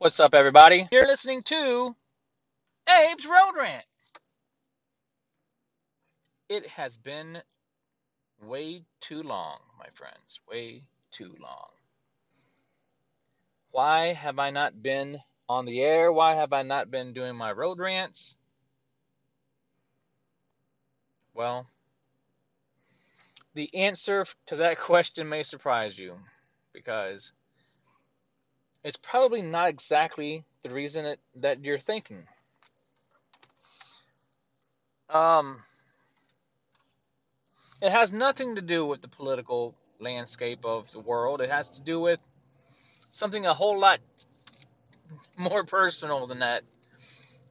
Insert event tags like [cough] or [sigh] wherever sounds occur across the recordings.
What's up, everybody? You're listening to Abe's Road Rant. It has been way too long, my friends. Way too long. Why have I not been on the air? Why have I not been doing my road rants? Well, the answer to that [laughs] question may surprise you because it's probably not exactly the reason it, that you're thinking. Um, it has nothing to do with the political landscape of the world. It has to do with something a whole lot [laughs] more personal than that.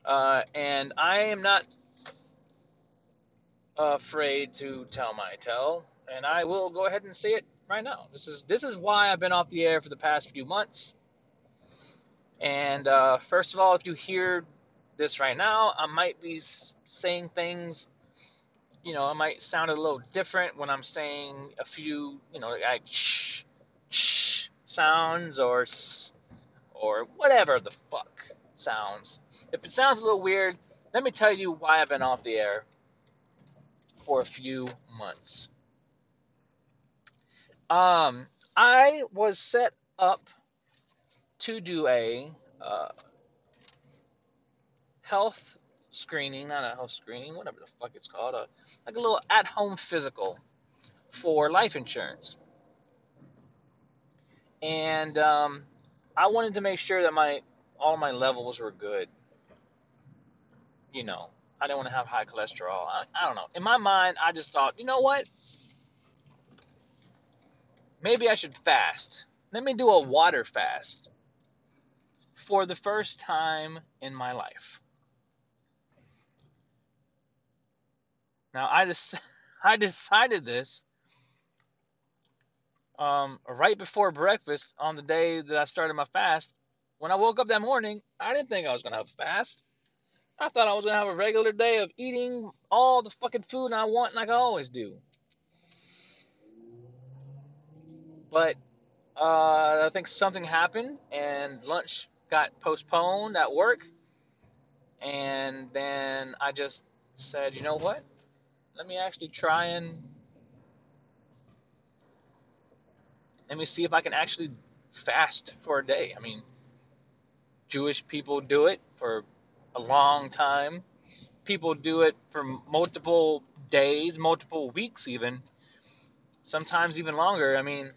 Uh, and I am not afraid to tell my tell, and I will go ahead and say it right now. This is this is why I've been off the air for the past few months. And uh, first of all, if you hear this right now, I might be saying things. You know, I might sound a little different when I'm saying a few, you know, like shh, shh sounds or or whatever the fuck sounds. If it sounds a little weird, let me tell you why I've been off the air for a few months. Um, I was set up to do a uh, health screening, not a health screening, whatever the fuck it's called, a, like a little at-home physical for life insurance. And um, I wanted to make sure that my all my levels were good. You know, I didn't want to have high cholesterol. I, I don't know. In my mind, I just thought, you know what? Maybe I should fast. Let me do a water fast for the first time in my life. Now, I just [laughs] I decided this um, right before breakfast on the day that I started my fast. When I woke up that morning, I didn't think I was gonna have a fast. I thought I was gonna have a regular day of eating all the fucking food I want like I always do. But uh, I think something happened and lunch got postponed at work. And then I just said, you know what? Let me actually try and let me see if I can actually fast for a day. I mean, Jewish people do it for a long time. People do it for multiple days, multiple weeks, even. Sometimes even longer. I mean,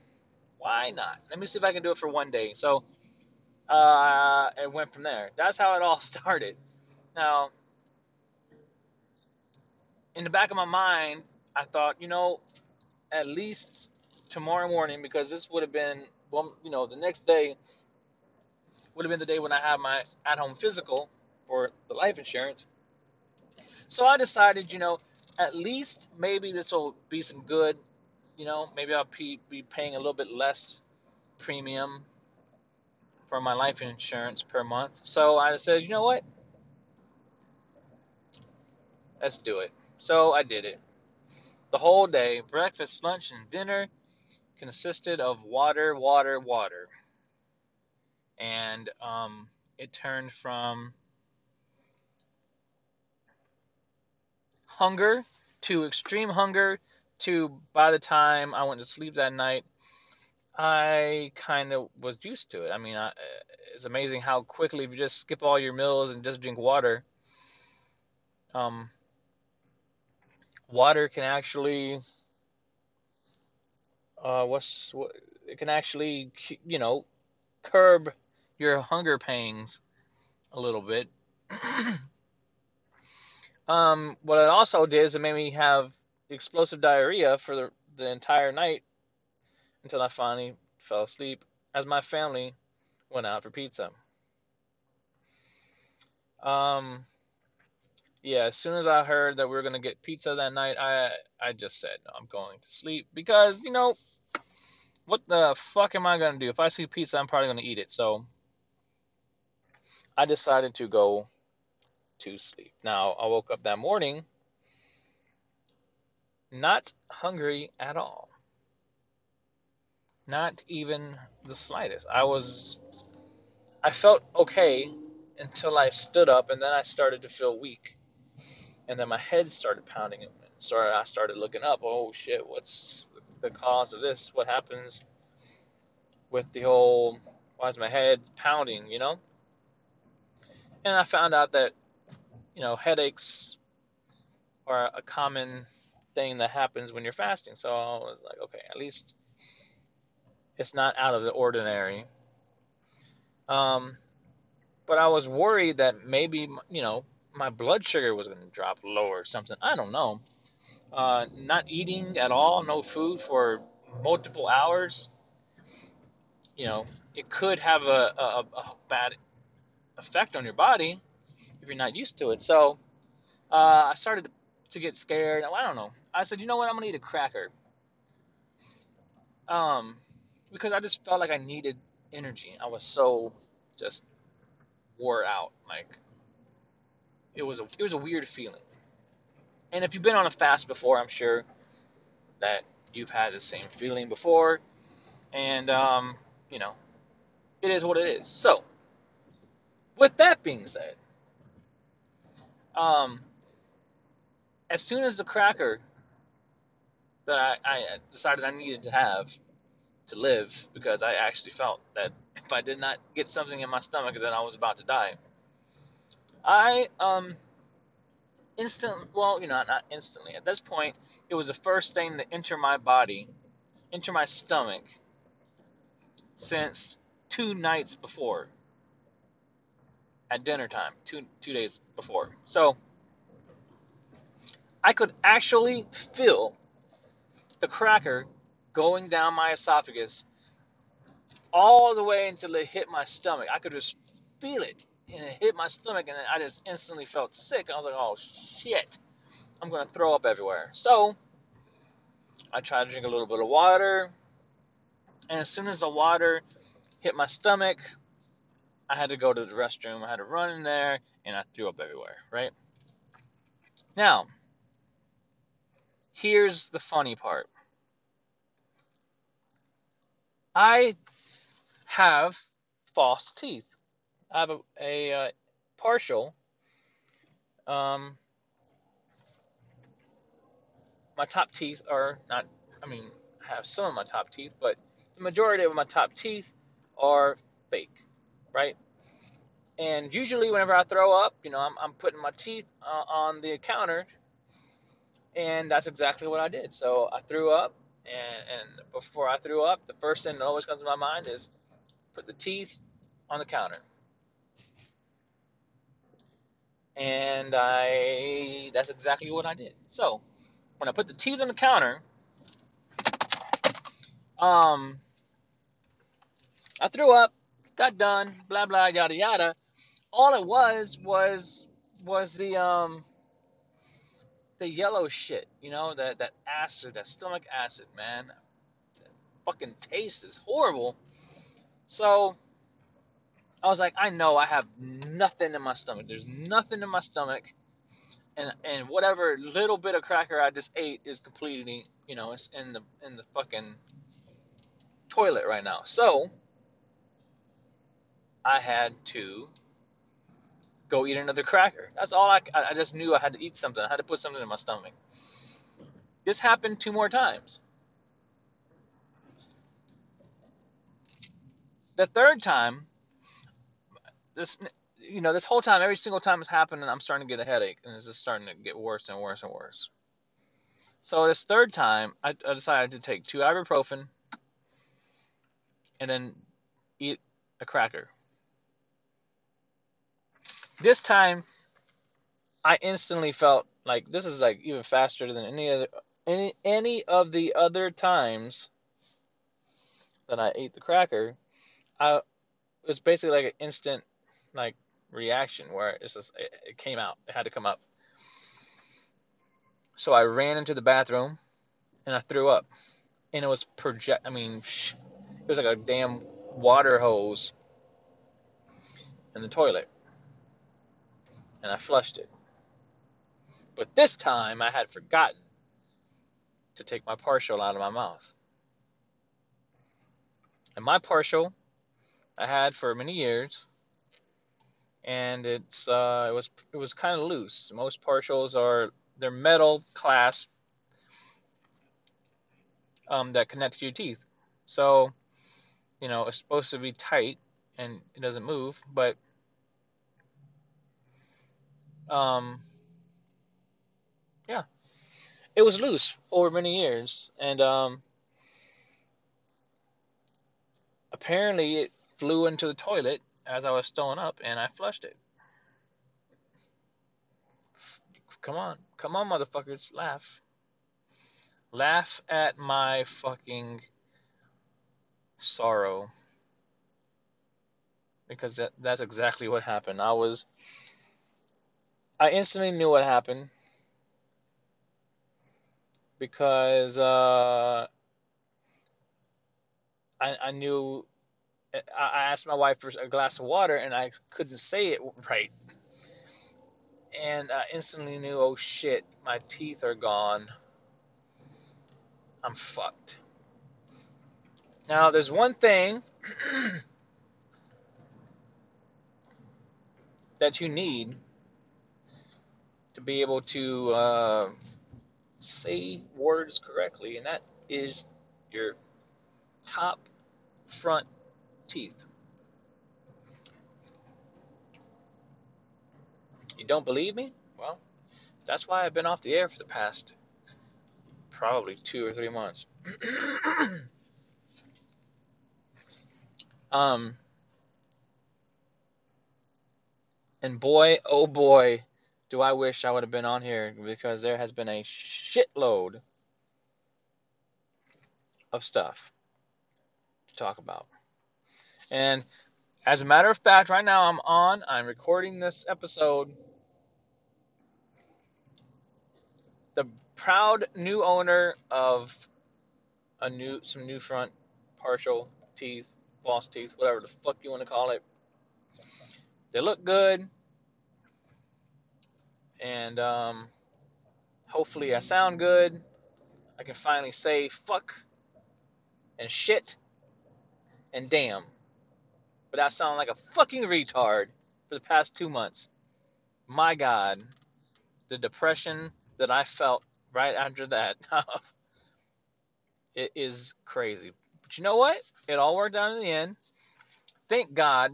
why not? Let me see if I can do it for one day. So uh, it went from there. That's how it all [laughs] started. Now, in the back of my mind, I thought, you know, at least tomorrow morning, because this would have been, well, you know, the next day would have been the day when I have my at-home physical for the life insurance. So I decided, you know, at least maybe this will be some good. You know, maybe I'll be paying a little bit less premium for my life insurance per month. So I said, you know what? Let's do it. So I did it. The whole day, breakfast, lunch, and dinner consisted of water, water, water. And um, it turned from hunger to extreme hunger to by the time I went to sleep that night, I kind of was used to it. I mean, I, it's amazing how quickly if you just skip all your meals and just drink water, um, water can actually, uh, what's what? It can actually, you know, curb your hunger pangs a little bit. [clears throat] um, what it also did is it made me have explosive diarrhea for the, the entire night until I finally fell asleep as my family went out for pizza. Um, yeah, as soon as I heard that we were gonna get pizza that night, I I just said no, I'm going to sleep because you know what the fuck am I gonna do? If I see pizza, I'm probably gonna eat it. So I decided to go to sleep. Now I woke up that morning not hungry at all. Not even the slightest. I was I felt okay until I stood up, and then I started to feel weak, and then my head started pounding. So I started looking up. Oh shit! What's the cause of this? What happens with the whole? Why is my head pounding? You know? And I found out that you know headaches are a common thing that happens when you're fasting. So I was like, okay, at least it's not out of the ordinary. Um, but I was worried that maybe you know my blood sugar was going to drop lower or something. I don't know. Uh, not eating at all, no food for multiple hours. You know, it could have a, a, a bad effect on your body if you're not used to it. So uh, I started to get scared. I don't know. I said, you know what? I'm gonna eat a cracker. Um, because I just felt like I needed energy. I was so just wore out. Like it was a it was a weird feeling. And if you've been on a fast before, I'm sure that you've had the same feeling before. And um, you know, it is what it is. So, with that being said, um, as soon as the cracker that I, I decided I needed to have to live, because I actually felt that if I did not get something in my stomach, then I was about to die. I um instant well, you know, not instantly. At this point, it was the first thing to enter my body, enter my stomach since two nights before at dinner time, two two days before. So I could actually feel the cracker going down my esophagus all the way until it hit my stomach. I could just feel it, and it hit my stomach, and I just instantly felt sick. I was like, "Oh shit, I'm gonna throw up everywhere." So I tried to drink a little bit of water, and as soon as the water hit my stomach, I had to go to the restroom. I had to run in there, and I threw up everywhere. Right now, here's the funny part. I have false teeth. I have a, a, a partial um, my top teeth are not, I mean, I have some of my top teeth, but the majority of my top teeth are fake, right? And usually, whenever I throw up, you know, I'm, I'm putting my teeth uh, on the counter, and that's exactly what I did. So I threw up, and, and before I threw up, the first thing that always comes to my mind is put the teeth on the counter. And I, that's exactly what I did. So when I put the teeth on the counter, um, I threw up, got done, blah blah yada yada. All it was was was the um the yellow shit, you know, that that acid, that stomach acid, man. That fucking taste is horrible. So I was like, I know I have nothing in my stomach. There's nothing in my stomach, and and whatever little bit of cracker I just ate is completely, you know, it's in the in the fucking toilet right now. So I had to go eat another cracker. That's all I, I just knew I had to eat something. I had to put something in my stomach. This happened two more times. The third time, this you know, this whole time, every single time it's happened, I'm starting to get a headache, and it's just starting to get worse and worse and worse. So this third time, I, I decided to take two ibuprofen and then eat a cracker. This time, I instantly felt like this is like even faster than any other any any of the other times that I ate the cracker. I it was basically like an instant like reaction where it's just it, it came out. It had to come up. So I ran into the bathroom and I threw up, and it was project. I mean, it was like a damn water hose in the toilet, and I flushed it. But this time I had forgotten to take my partial out of my mouth. And my partial I had for many years and it's uh, it was it was kind of loose. Most partials are they're metal clasp um, that connects to your teeth. So, you know, it's supposed to be tight and it doesn't move, but um, yeah, it was loose over many years, and um, apparently it flew into the toilet as I was throwing up, and I flushed it. Come on, come on, motherfuckers, laugh, laugh at my fucking sorrow. Because that, that's exactly what happened. I was I instantly knew what happened because uh, I, I knew I asked my wife for a glass of water and I couldn't say it right. And I instantly knew, oh shit, my teeth are gone. I'm fucked. Now, there's one thing [clears throat] that you need to be able to uh, say words correctly, and that is your top front teeth. You don't believe me? Well, that's why I've been off the air for the past probably two or three months. [coughs] um, and boy, oh boy, do I wish I would have been on here because there has been a shitload of stuff to talk about. And as a matter of fact, right now I'm on, I'm recording this episode. The proud new owner of a new some new front partial teeth, false teeth, whatever the fuck you want to call it. They look good. And um, hopefully I sound good. I can finally say fuck and shit and damn without sounding like a fucking retard for the past two months. My God, the depression that I felt right after that, [laughs] it is crazy. But you know what? It all worked out in the end. Thank God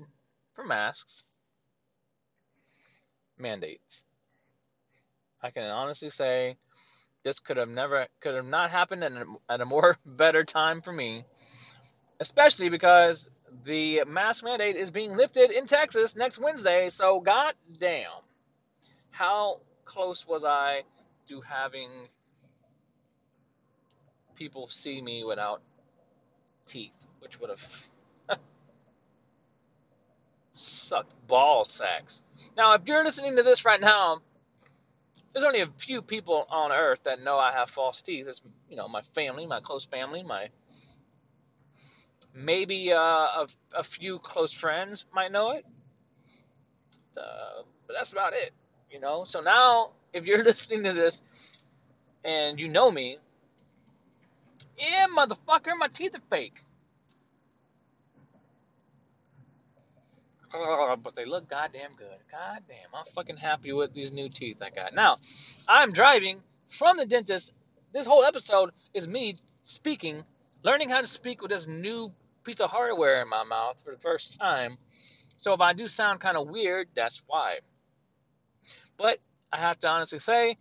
for masks, mandates. I can honestly say this could have never, could have not happened at a, at a more [laughs] better time for me, especially because the mask mandate is being lifted in Texas next Wednesday. So, god damn, how close was I to having people see me without teeth, which would have [laughs] sucked ball sacks. Now, if you're listening to this right now, there's only a few people on earth that know I have false teeth. It's you know my family, my close family, my maybe uh, a, a few close friends might know it. Uh, but that's about it, you know. So now, if you're [laughs] listening to this and you know me, yeah, motherfucker, my teeth are fake. [laughs] but they look goddamn good. Goddamn, I'm fucking happy with these new teeth I got. Now, I'm driving from the dentist. This whole episode is me speaking, learning how to speak with this new piece of hardware in my mouth for the first time. So if I do sound kind of weird, that's why. But I have to honestly say,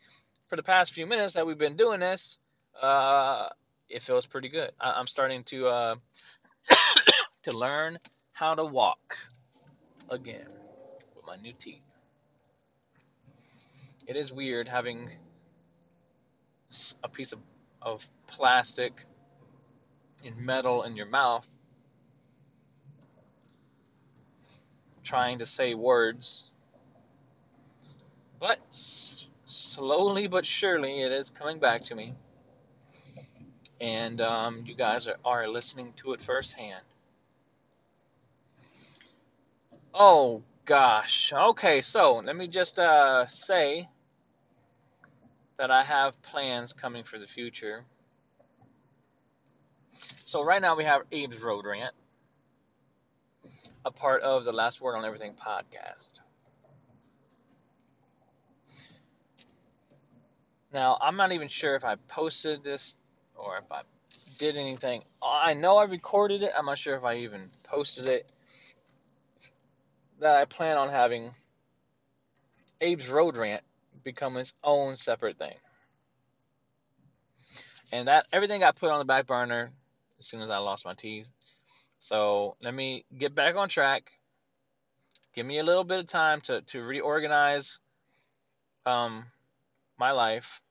for the past few minutes that we've been doing this, uh, it feels pretty good. I- am starting to uh, [coughs] to learn how to walk again with my new teeth. It is weird having a piece of, of plastic and metal in your mouth trying to say words. But slowly but surely it is coming back to me. And um, you guys are, are listening to it firsthand. Oh, gosh. Okay, so let me just uh, say that I have plans coming for the future. So right now we have Abe's Road Rant, a part of the Last Word on Everything podcast. Now, I'm not even sure if I posted this or if I did anything. I know I recorded it. I'm not sure if I even posted it that I plan on having Abe's Road Rant become its own separate thing. And that everything got put on the back burner as soon as I lost my teeth. So let me get back on track. Give me a little bit of time to, to reorganize um, my life.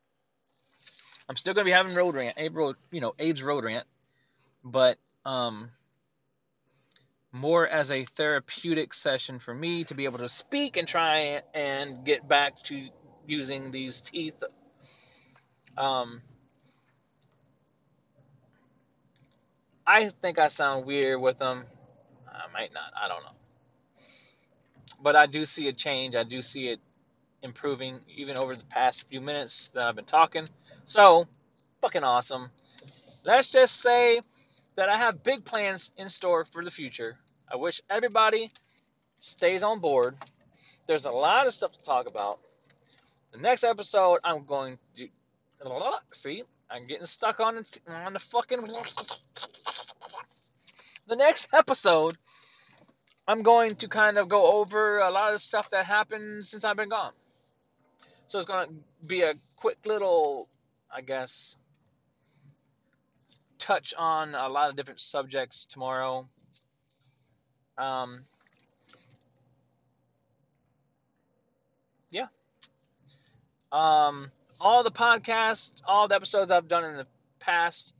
I'm still gonna be having road rant, Abe road, you know, Abe's road rant, but um, more as a therapeutic session for me to be able to speak and try and get back to using these teeth. Um, I think I sound weird with them. I might not. I don't know. But I do see a change. I do see it improving even over the past few minutes that I've been talking. So, fucking awesome. Let's just say that I have big plans in store for the future. I wish everybody stays on board. There's a lot of stuff to talk about. The next episode, I'm going to see. I'm getting stuck on the, on the fucking. The next episode, I'm going to kind of go over a lot of stuff that happened since I've been gone. So it's going to be a quick little, I guess, touch on a lot of different subjects tomorrow. Um, yeah. Um, all the podcasts, all the episodes I've done in the past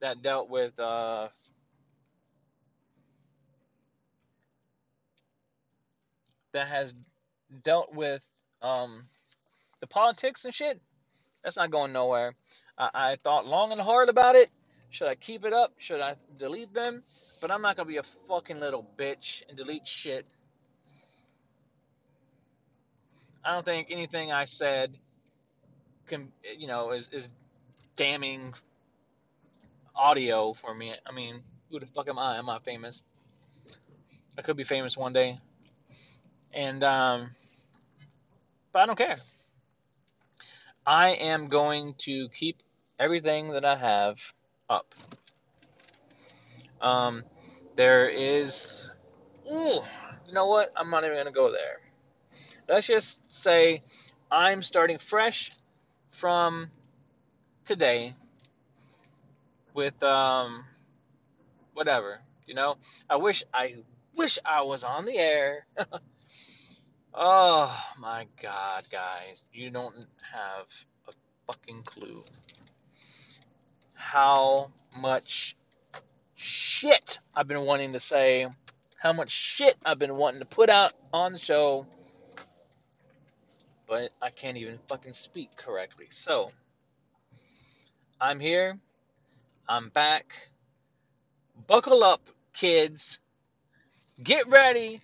that dealt with uh, that has dealt with um, the politics and shit. That's not going nowhere. I, I thought long and hard about it. Should I keep it up? Should I delete them? But I'm not gonna be a fucking little bitch and delete shit. I don't think anything I said can, you know, is is damning audio for me. I mean, who the fuck am I? Am I famous? I could be famous one day. And um, but I don't care. I am going to keep everything that I have up. Um, there is, ooh, you know what? I'm not even gonna go there. Let's just say I'm starting fresh from today with um whatever. You know, I wish I wish I was on the air. [laughs] oh my god, guys, you don't have a fucking clue how much shit I've been wanting to say, how much shit I've been wanting to put out on the show, but I can't even fucking speak correctly. So, I'm here. I'm back. Buckle up, kids. Get ready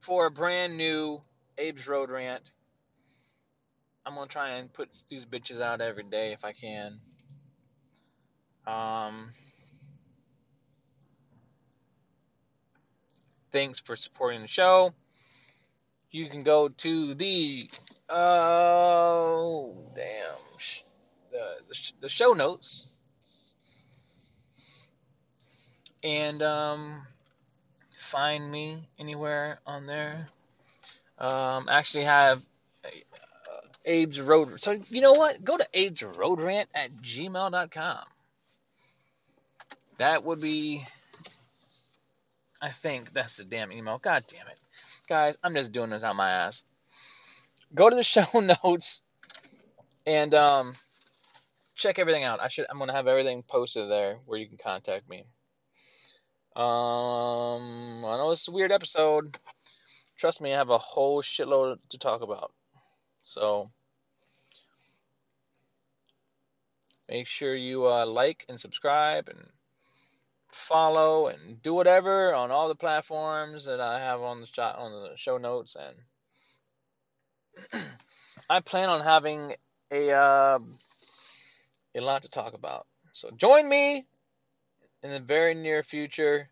for a brand new Abe's Road Rant. I'm gonna try and put these bitches out every day if I can. Um, thanks for supporting the show. You can go to the oh damn the the, the show notes and um, find me anywhere on there. Um, actually have uh, Abe's Road. So you know what? Go to Abe's Road Rant at gmail.com. That would be. I think that's the damn email. God damn it, guys! I'm just doing this on my ass. Go to the [laughs] show notes and um, check everything out. I should. I'm gonna have everything posted there where you can contact me. Um, I know it's a weird episode. Trust me, I have a whole shitload to talk about. So make sure you uh, like and subscribe and follow and do whatever on all the platforms that I have on the shot on the show notes and [clears throat] I plan on having a uh, a lot to talk about. So join me in the very near future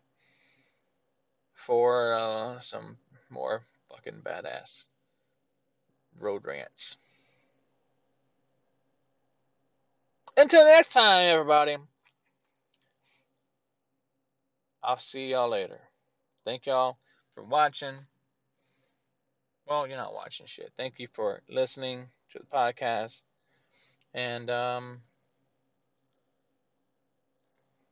for uh, some more fucking badass road rants. Until next time, everybody. I'll see y'all later. Thank y'all for watching. Well, you're not watching shit. Thank you for listening to the podcast. And um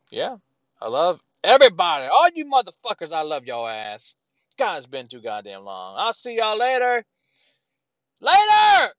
yeah, I love everybody. All you motherfuckers, I love your ass. God, it's been too goddamn long. I'll see y'all later. Later!